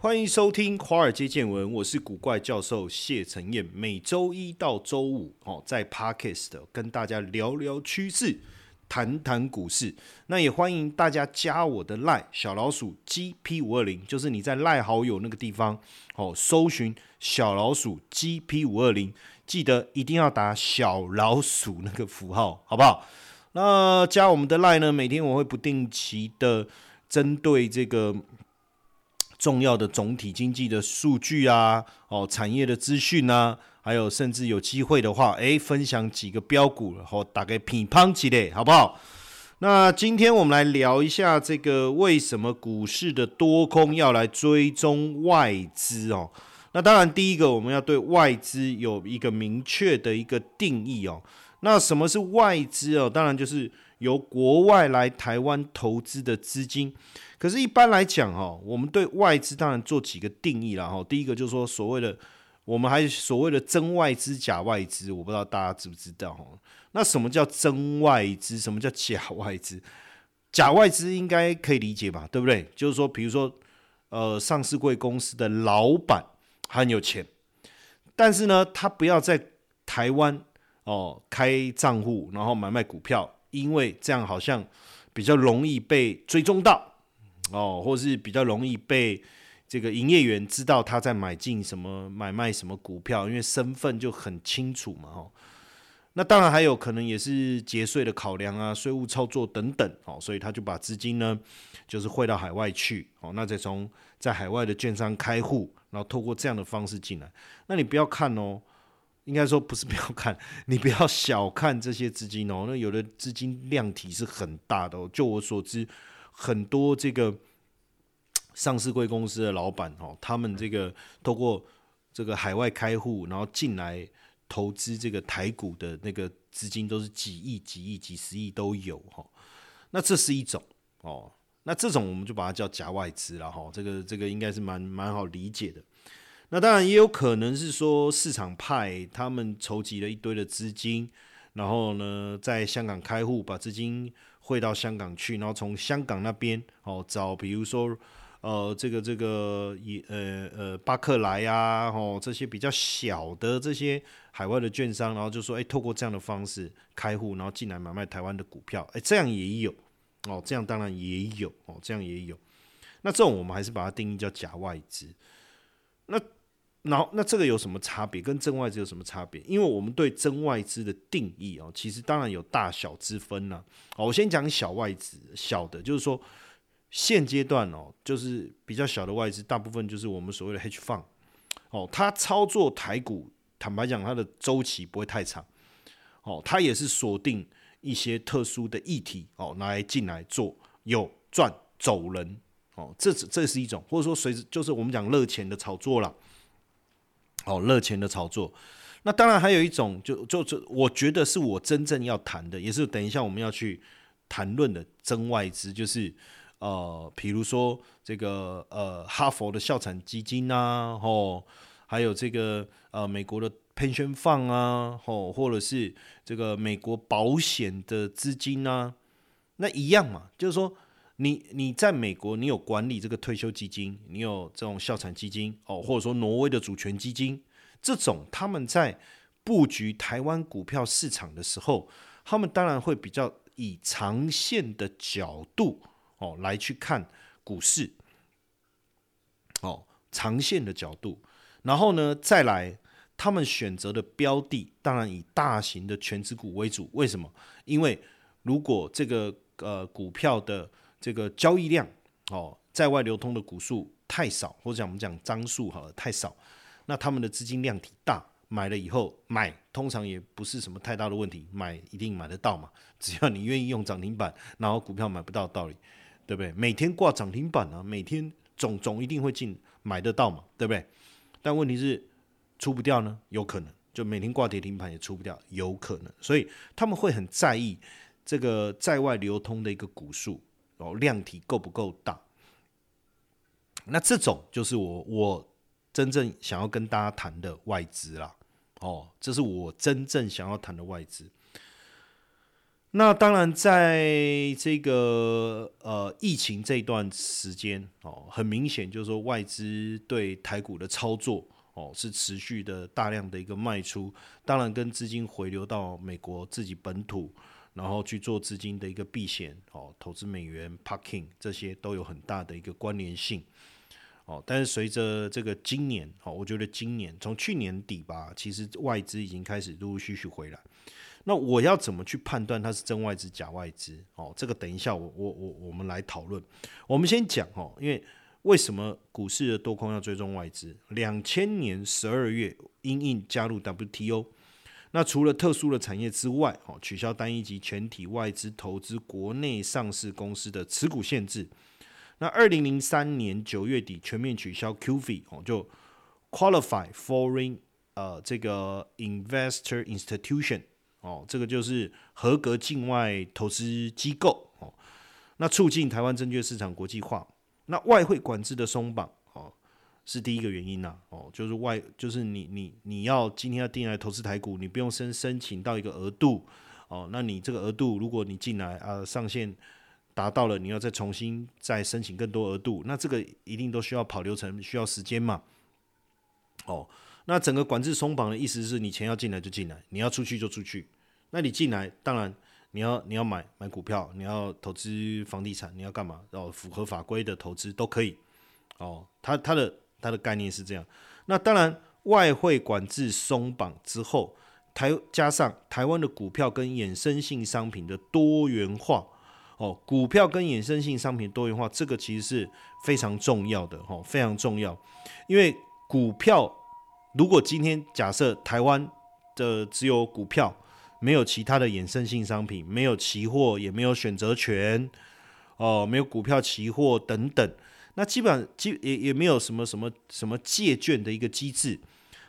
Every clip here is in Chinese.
欢迎收听《华尔街见闻》，我是古怪教授谢承彦。每周一到周五，哦，在 Podcast 跟大家聊聊趋势，谈谈股市。那也欢迎大家加我的赖小老鼠 GP 五二零，就是你在赖好友那个地方，哦，搜寻小老鼠 GP 五二零，记得一定要打小老鼠那个符号，好不好？那加我们的赖呢？每天我会不定期的针对这个。重要的总体经济的数据啊，哦，产业的资讯啊，还有甚至有机会的话，诶，分享几个标股，然后打个乒乓起来，好不好？那今天我们来聊一下这个为什么股市的多空要来追踪外资哦？那当然，第一个我们要对外资有一个明确的一个定义哦。那什么是外资哦？当然就是由国外来台湾投资的资金。可是，一般来讲，哈，我们对外资当然做几个定义了，哈。第一个就是说，所谓的我们还所谓的真外资、假外资，我不知道大家知不知道，哈。那什么叫真外资？什么叫假外资？假外资应该可以理解吧，对不对？就是说，比如说，呃，上市贵公司的老板很有钱，但是呢，他不要在台湾哦开账户，然后买卖股票，因为这样好像比较容易被追踪到。哦，或是比较容易被这个营业员知道他在买进什么、买卖什么股票，因为身份就很清楚嘛。哦，那当然还有可能也是节税的考量啊、税务操作等等。哦，所以他就把资金呢，就是汇到海外去。哦，那再从在海外的券商开户，然后透过这样的方式进来。那你不要看哦，应该说不是不要看，你不要小看这些资金哦。那有的资金量体是很大的哦。就我所知。很多这个上市贵公司的老板哦，他们这个透过这个海外开户，然后进来投资这个台股的那个资金都是几亿、几亿、几十亿都有哈。那这是一种哦，那这种我们就把它叫假外资了哈。这个这个应该是蛮蛮好理解的。那当然也有可能是说市场派他们筹集了一堆的资金，然后呢在香港开户，把资金。汇到香港去，然后从香港那边哦找，比如说呃这个这个也呃呃巴克莱啊哦这些比较小的这些海外的券商，然后就说哎透过这样的方式开户，然后进来买卖台湾的股票，哎这样也有哦这样当然也有哦这样也有，那这种我们还是把它定义叫假外资，那。然后，那这个有什么差别？跟真外资有什么差别？因为我们对真外资的定义哦，其实当然有大小之分呢。哦，我先讲小外资，小的，就是说现阶段哦，就是比较小的外资，大部分就是我们所谓的 H fund 哦，它操作台股，坦白讲，它的周期不会太长。哦，它也是锁定一些特殊的议题哦，来进来做有赚走人哦，这这是一种，或者说随着就是我们讲热钱的炒作了。哦，热钱的炒作，那当然还有一种，就就就我觉得是我真正要谈的，也是等一下我们要去谈论的真外资，就是呃，比如说这个呃哈佛的校产基金啊，哦，还有这个呃美国的 pension fund 啊，吼，或者是这个美国保险的资金啊，那一样嘛，就是说。你你在美国，你有管理这个退休基金，你有这种校产基金哦，或者说挪威的主权基金，这种他们在布局台湾股票市场的时候，他们当然会比较以长线的角度哦来去看股市，哦长线的角度，然后呢再来他们选择的标的，当然以大型的全职股为主。为什么？因为如果这个呃股票的这个交易量哦，在外流通的股数太少，或者讲我们讲张数哈太少，那他们的资金量体大，买了以后买通常也不是什么太大的问题，买一定买得到嘛，只要你愿意用涨停板，然后股票买不到道理，对不对？每天挂涨停板啊，每天总总一定会进买得到嘛，对不对？但问题是出不掉呢，有可能就每天挂跌停板也出不掉，有可能，所以他们会很在意这个在外流通的一个股数。哦，量体够不够大？那这种就是我我真正想要跟大家谈的外资啦。哦，这是我真正想要谈的外资。那当然，在这个呃疫情这段时间哦，很明显就是说外资对台股的操作哦是持续的大量的一个卖出，当然跟资金回流到美国自己本土，然后去做资金的一个避险哦，投资美元 parking 这些都有很大的一个关联性哦。但是随着这个今年哦，我觉得今年从去年底吧，其实外资已经开始陆陆续续回来。那我要怎么去判断它是真外资假外资？哦，这个等一下我我我我们来讨论。我们先讲哦，因为为什么股市的多空要追踪外资？两千年十二月，英印加入 WTO，那除了特殊的产业之外，哦，取消单一级全体外资投资国内上市公司的持股限制。那二零零三年九月底全面取消 QF，哦，就 Qualify Foreign 呃这个 Investor Institution。哦，这个就是合格境外投资机构哦。那促进台湾证券市场国际化，那外汇管制的松绑，是第一个原因呐。哦，就是外，就是你你你要今天要进来投资台股，你不用申申请到一个额度哦。那你这个额度，如果你进来啊上限达到了，你要再重新再申请更多额度，那这个一定都需要跑流程，需要时间嘛。哦。那整个管制松绑的意思是你钱要进来就进来，你要出去就出去。那你进来，当然你要你要买买股票，你要投资房地产，你要干嘛？然后符合法规的投资都可以。哦，它它的它的概念是这样。那当然，外汇管制松绑之后，台加上台湾的股票跟衍生性商品的多元化。哦，股票跟衍生性商品多元化，这个其实是非常重要的。哦，非常重要，因为股票。如果今天假设台湾的只有股票，没有其他的衍生性商品，没有期货，也没有选择权，哦，没有股票、期货等等，那基本上基也也没有什么什么什么借券的一个机制。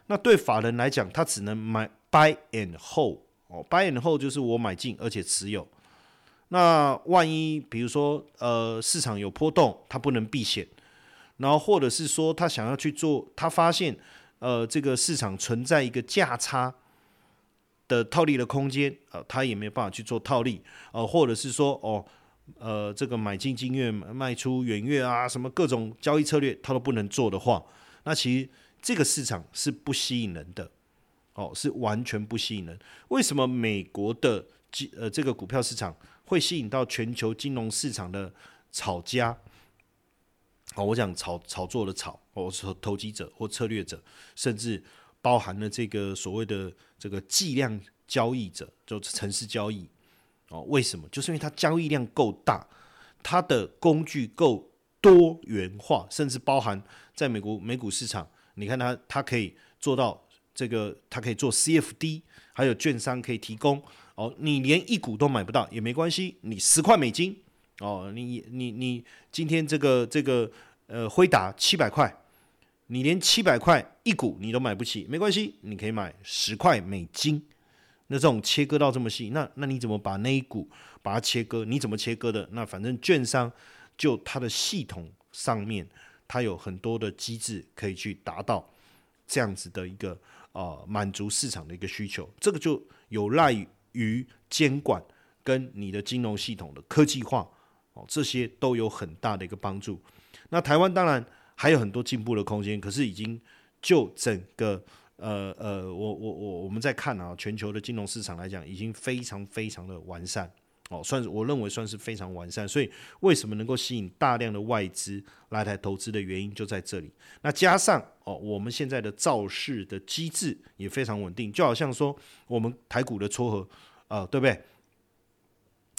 那对法人来讲，他只能买 buy and hold 哦，buy and hold 就是我买进而且持有。那万一比如说呃市场有波动，他不能避险，然后或者是说他想要去做，他发现。呃，这个市场存在一个价差的套利的空间，呃，他也没办法去做套利，呃，或者是说，哦，呃，这个买进金月卖出远月啊，什么各种交易策略他都不能做的话，那其实这个市场是不吸引人的，哦，是完全不吸引人。为什么美国的金呃这个股票市场会吸引到全球金融市场的炒家？哦，我讲炒炒作的炒，或是投机者或策略者，甚至包含了这个所谓的这个计量交易者，就是城市交易。哦，为什么？就是因为它交易量够大，它的工具够多元化，甚至包含在美国美股市场，你看它它可以做到这个，它可以做 CFD，还有券商可以提供。哦，你连一股都买不到也没关系，你十块美金。哦，你你你今天这个这个呃辉达七百块，你连七百块一股你都买不起，没关系，你可以买十块美金。那这种切割到这么细，那那你怎么把那一股把它切割？你怎么切割的？那反正券商就它的系统上面，它有很多的机制可以去达到这样子的一个啊满足市场的一个需求。这个就有赖于监管跟你的金融系统的科技化哦。这些都有很大的一个帮助。那台湾当然还有很多进步的空间，可是已经就整个呃呃，我我我我们在看啊，全球的金融市场来讲，已经非常非常的完善哦，算是我认为算是非常完善。所以为什么能够吸引大量的外资来台投资的原因就在这里。那加上哦，我们现在的造市的机制也非常稳定，就好像说我们台股的撮合啊，对不对？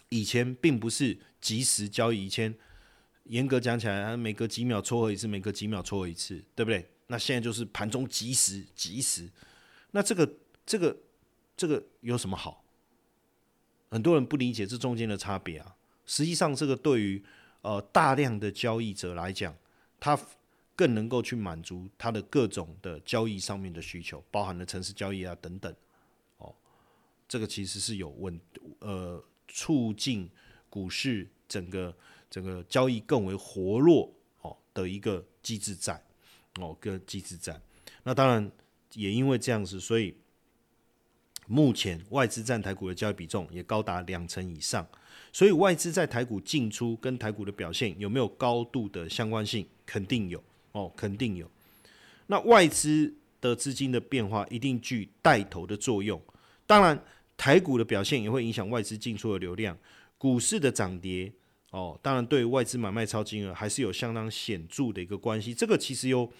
以前并不是即时交易，以前严格讲起来，每隔几秒撮合一次，每隔几秒撮合一次，对不对？那现在就是盘中即时即时，那这个这个这个有什么好？很多人不理解这中间的差别啊。实际上，这个对于呃大量的交易者来讲，他更能够去满足他的各种的交易上面的需求，包含了城市交易啊等等。哦，这个其实是有稳呃。促进股市整个整个交易更为活络哦的一个机制在哦跟机制战，那当然也因为这样子，所以目前外资占台股的交易比重也高达两成以上，所以外资在台股进出跟台股的表现有没有高度的相关性？肯定有哦，肯定有。那外资的资金的变化一定具带头的作用，当然台股的表现也会影响外资进出的流量，股市的涨跌哦，当然对外资买卖超金额还是有相当显著的一个关系。这个其实有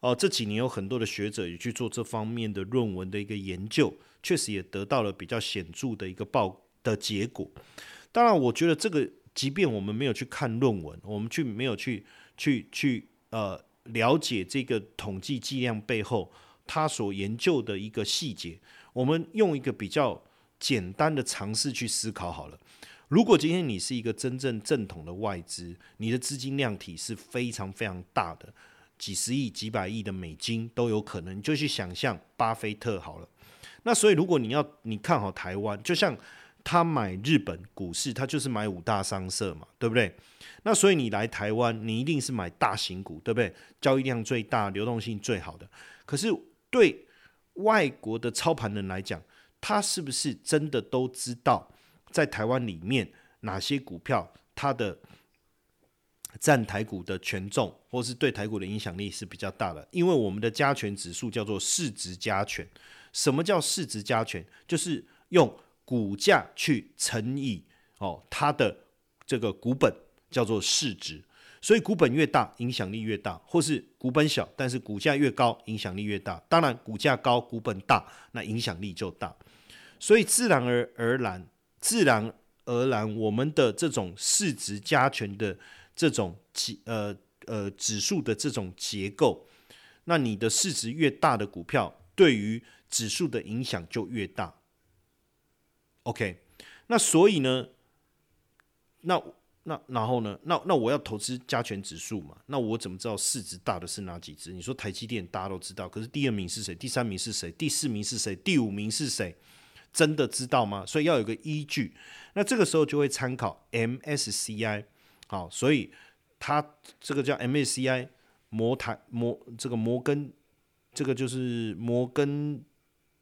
哦，这几年有很多的学者也去做这方面的论文的一个研究。确实也得到了比较显著的一个报的结果。当然，我觉得这个，即便我们没有去看论文，我们去没有去去去呃了解这个统计计量背后他所研究的一个细节，我们用一个比较简单的尝试去思考好了。如果今天你是一个真正正统的外资，你的资金量体是非常非常大的，几十亿、几百亿的美金都有可能，你就去想象巴菲特好了。那所以，如果你要你看好台湾，就像他买日本股市，他就是买五大商社嘛，对不对？那所以你来台湾，你一定是买大型股，对不对？交易量最大、流动性最好的。可是对外国的操盘人来讲，他是不是真的都知道在台湾里面哪些股票它的占台股的权重，或是对台股的影响力是比较大的？因为我们的加权指数叫做市值加权。什么叫市值加权？就是用股价去乘以哦它的这个股本，叫做市值。所以股本越大，影响力越大；或是股本小，但是股价越高，影响力越大。当然，股价高、股本大，那影响力就大。所以自然而而然，自然而然，我们的这种市值加权的这种结呃呃指数的这种结构，那你的市值越大的股票，对于指数的影响就越大。OK，那所以呢，那那然后呢，那那我要投资加权指数嘛？那我怎么知道市值大的是哪几只？你说台积电大家都知道，可是第二名是谁？第三名是谁？第四名是谁？第五名是谁？真的知道吗？所以要有个依据。那这个时候就会参考 MSCI。好，所以它这个叫 MSCI 摩台摩这个摩根，这个就是摩根。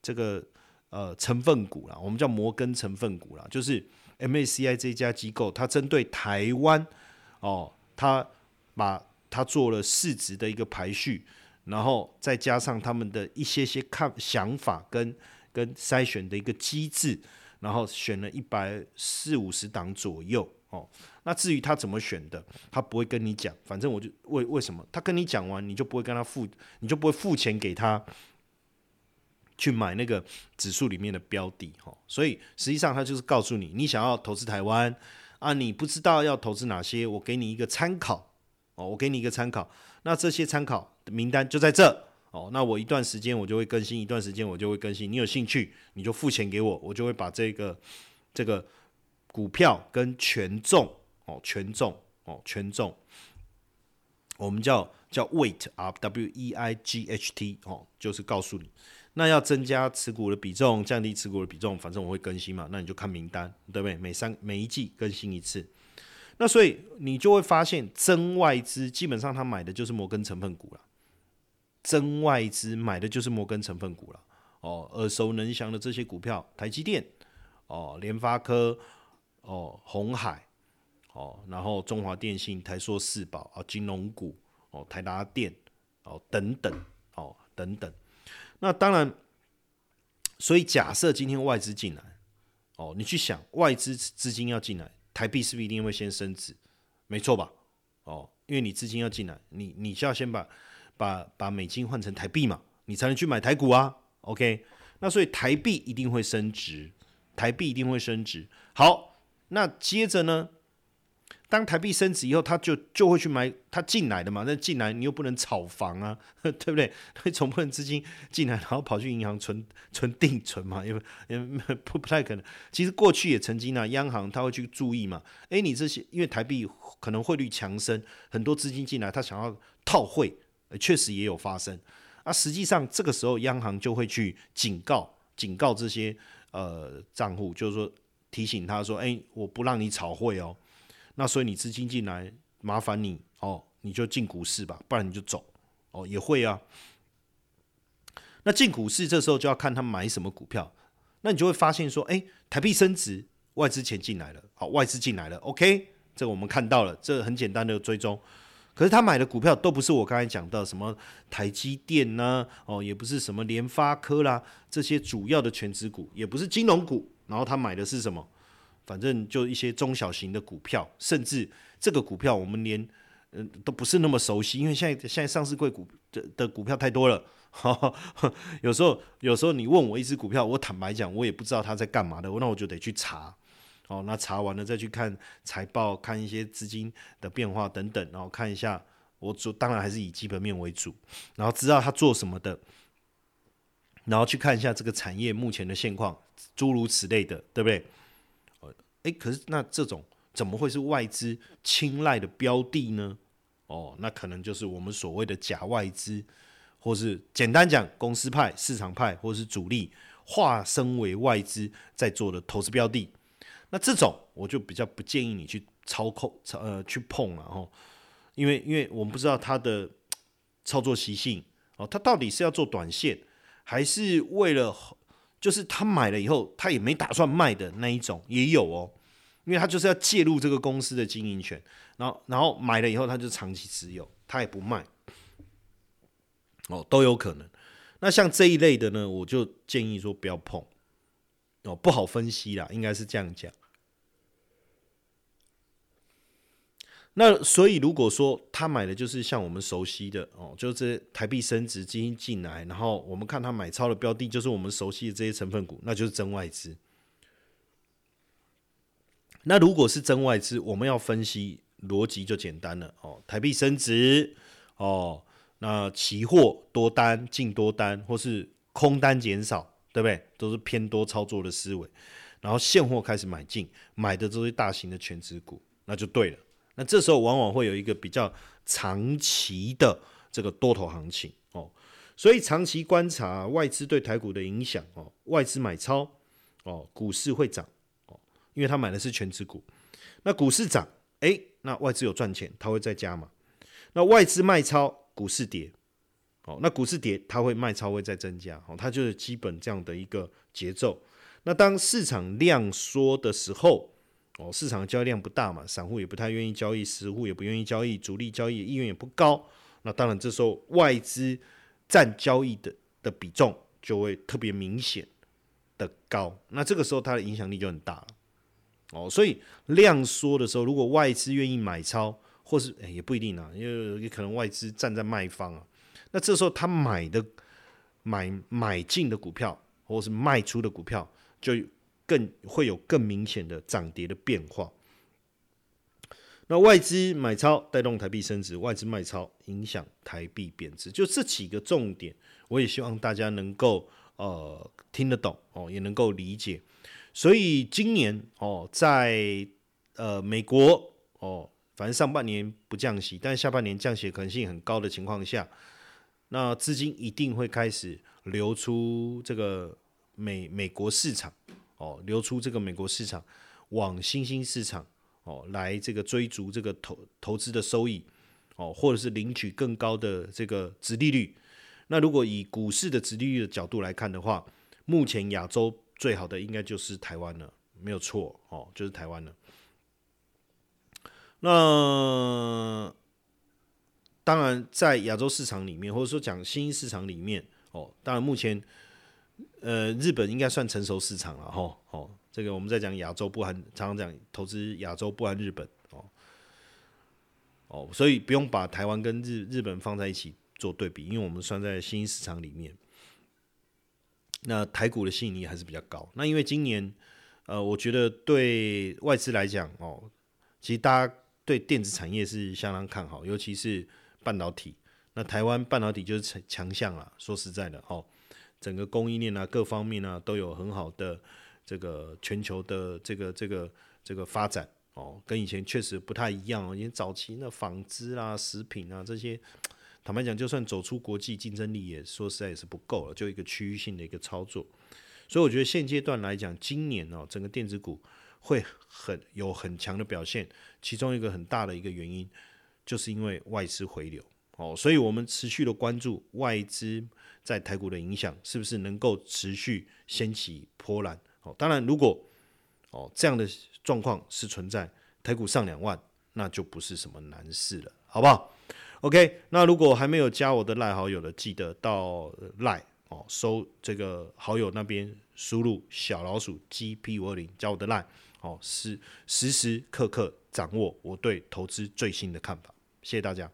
这个呃成分股啦，我们叫摩根成分股啦，就是 MSCI 这家机构，它针对台湾哦，它把它做了市值的一个排序，然后再加上他们的一些些看想法跟跟筛选的一个机制，然后选了一百四五十档左右哦。那至于他怎么选的，他不会跟你讲，反正我就为为什么他跟你讲完，你就不会跟他付，你就不会付钱给他。去买那个指数里面的标的，哈，所以实际上他就是告诉你，你想要投资台湾啊，你不知道要投资哪些，我给你一个参考哦，我给你一个参考，那这些参考的名单就在这哦，那我一段时间我就会更新，一段时间我就会更新，你有兴趣你就付钱给我，我就会把这个这个股票跟权重哦，权重哦，权重，我们叫叫 weight 啊，W E I G H T 哦，就是告诉你。那要增加持股的比重，降低持股的比重，反正我会更新嘛。那你就看名单，对不对？每三每一季更新一次。那所以你就会发现，增外资基本上他买的就是摩根成分股了。真外资买的就是摩根成分股了。哦，耳熟能详的这些股票，台积电，哦，联发科，哦，红海，哦，然后中华电信、台硕四宝啊，金融股，哦，台达电，哦，等等，哦，等等。那当然，所以假设今天外资进来，哦，你去想外资资金要进来，台币是不是一定会先升值？没错吧？哦，因为你资金要进来，你你需要先把把把美金换成台币嘛，你才能去买台股啊。OK，那所以台币一定会升值，台币一定会升值。好，那接着呢？当台币升值以后，他就就会去买，他进来的嘛。那进来你又不能炒房啊，对不对？会总不能资金进来，然后跑去银行存存定存嘛？因为因为 不不太可能。其实过去也曾经啊，央行他会去注意嘛。诶，你这些因为台币可能汇率强升，很多资金进来，他想要套汇，确实也有发生。啊，实际上这个时候央行就会去警告警告这些呃账户，就是说提醒他说，哎，我不让你炒汇哦。那所以你资金进来，麻烦你哦，你就进股市吧，不然你就走哦，也会啊。那进股市这时候就要看他买什么股票，那你就会发现说，哎，台币升值，外资钱进来了，好，外资进来了，OK，这个我们看到了，这很简单的追踪。可是他买的股票都不是我刚才讲到什么台积电呐，哦，也不是什么联发科啦，这些主要的全职股，也不是金融股，然后他买的是什么？反正就一些中小型的股票，甚至这个股票我们连嗯都不是那么熟悉，因为现在现在上市贵股的的股票太多了，有时候有时候你问我一只股票，我坦白讲我也不知道它在干嘛的，那我就得去查。哦，那查完了再去看财报，看一些资金的变化等等，然后看一下，我主当然还是以基本面为主，然后知道他做什么的，然后去看一下这个产业目前的现况，诸如此类的，对不对？呃，诶，可是那这种怎么会是外资青睐的标的呢？哦，那可能就是我们所谓的假外资，或是简单讲公司派、市场派，或是主力化身为外资在做的投资标的。那这种我就比较不建议你去操控、呃去碰了哦，因为因为我们不知道它的操作习性哦，它到底是要做短线，还是为了就是他买了以后他也没打算卖的那一种也有哦，因为他就是要介入这个公司的经营权，然后然后买了以后他就长期持有，他也不卖哦，都有可能。那像这一类的呢，我就建议说不要碰哦，不好分析啦，应该是这样讲。那所以，如果说他买的就是像我们熟悉的哦，就是台币升值基金进来，然后我们看他买超的标的，就是我们熟悉的这些成分股，那就是真外资。那如果是真外资，我们要分析逻辑就简单了哦，台币升值哦，那期货多单进多单，或是空单减少，对不对？都是偏多操作的思维，然后现货开始买进，买的都是大型的全值股，那就对了。那这时候往往会有一个比较长期的这个多头行情哦，所以长期观察外资对台股的影响哦，外资买超哦，股市会涨哦，因为他买的是全指股。那股市涨，哎，那外资有赚钱，他会再加嘛？那外资卖超，股市跌哦，那股市跌，它会卖超会再增加哦，它就是基本这样的一个节奏。那当市场量缩的时候。哦，市场的交易量不大嘛，散户也不太愿意交易，实户也不愿意交易，主力交易意愿也不高。那当然，这时候外资占交易的的比重就会特别明显的高。那这个时候它的影响力就很大了。哦，所以量缩的时候，如果外资愿意买超，或是也不一定啊，因为也可能外资站在卖方啊。那这时候他买的买买进的股票，或是卖出的股票，就。更会有更明显的涨跌的变化。那外资买超带动台币升值，外资卖超影响台币贬值，就这几个重点，我也希望大家能够呃听得懂哦，也能够理解。所以今年哦，在呃美国哦，反正上半年不降息，但下半年降息可能性很高的情况下，那资金一定会开始流出这个美美国市场。哦，流出这个美国市场，往新兴市场哦来这个追逐这个投投资的收益哦，或者是领取更高的这个值利率。那如果以股市的值利率的角度来看的话，目前亚洲最好的应该就是台湾了，没有错哦，就是台湾了。那当然，在亚洲市场里面，或者说讲新兴市场里面哦，当然目前。呃，日本应该算成熟市场了吼。哦，这个我们在讲亚洲不含，常常讲投资亚洲不含日本哦。哦，所以不用把台湾跟日日本放在一起做对比，因为我们算在新兴市场里面。那台股的吸引力还是比较高。那因为今年，呃，我觉得对外资来讲哦，其实大家对电子产业是相当看好，尤其是半导体。那台湾半导体就是强强项啊，说实在的哦。整个供应链啊，各方面啊，都有很好的这个全球的这个这个这个发展哦，跟以前确实不太一样哦。以前早期那纺织啊、食品啊这些，坦白讲，就算走出国际竞争力，也说实在也是不够了，就一个区域性的一个操作。所以我觉得现阶段来讲，今年哦，整个电子股会很有很强的表现，其中一个很大的一个原因，就是因为外资回流。哦，所以我们持续的关注外资在台股的影响，是不是能够持续掀起波澜？哦，当然，如果哦这样的状况是存在，台股上两万，那就不是什么难事了，好不好？OK，那如果还没有加我的赖好友的，记得到赖哦，收这个好友那边输入小老鼠 GP 五二零，加我的赖哦，时时时刻刻掌握我对投资最新的看法，谢谢大家。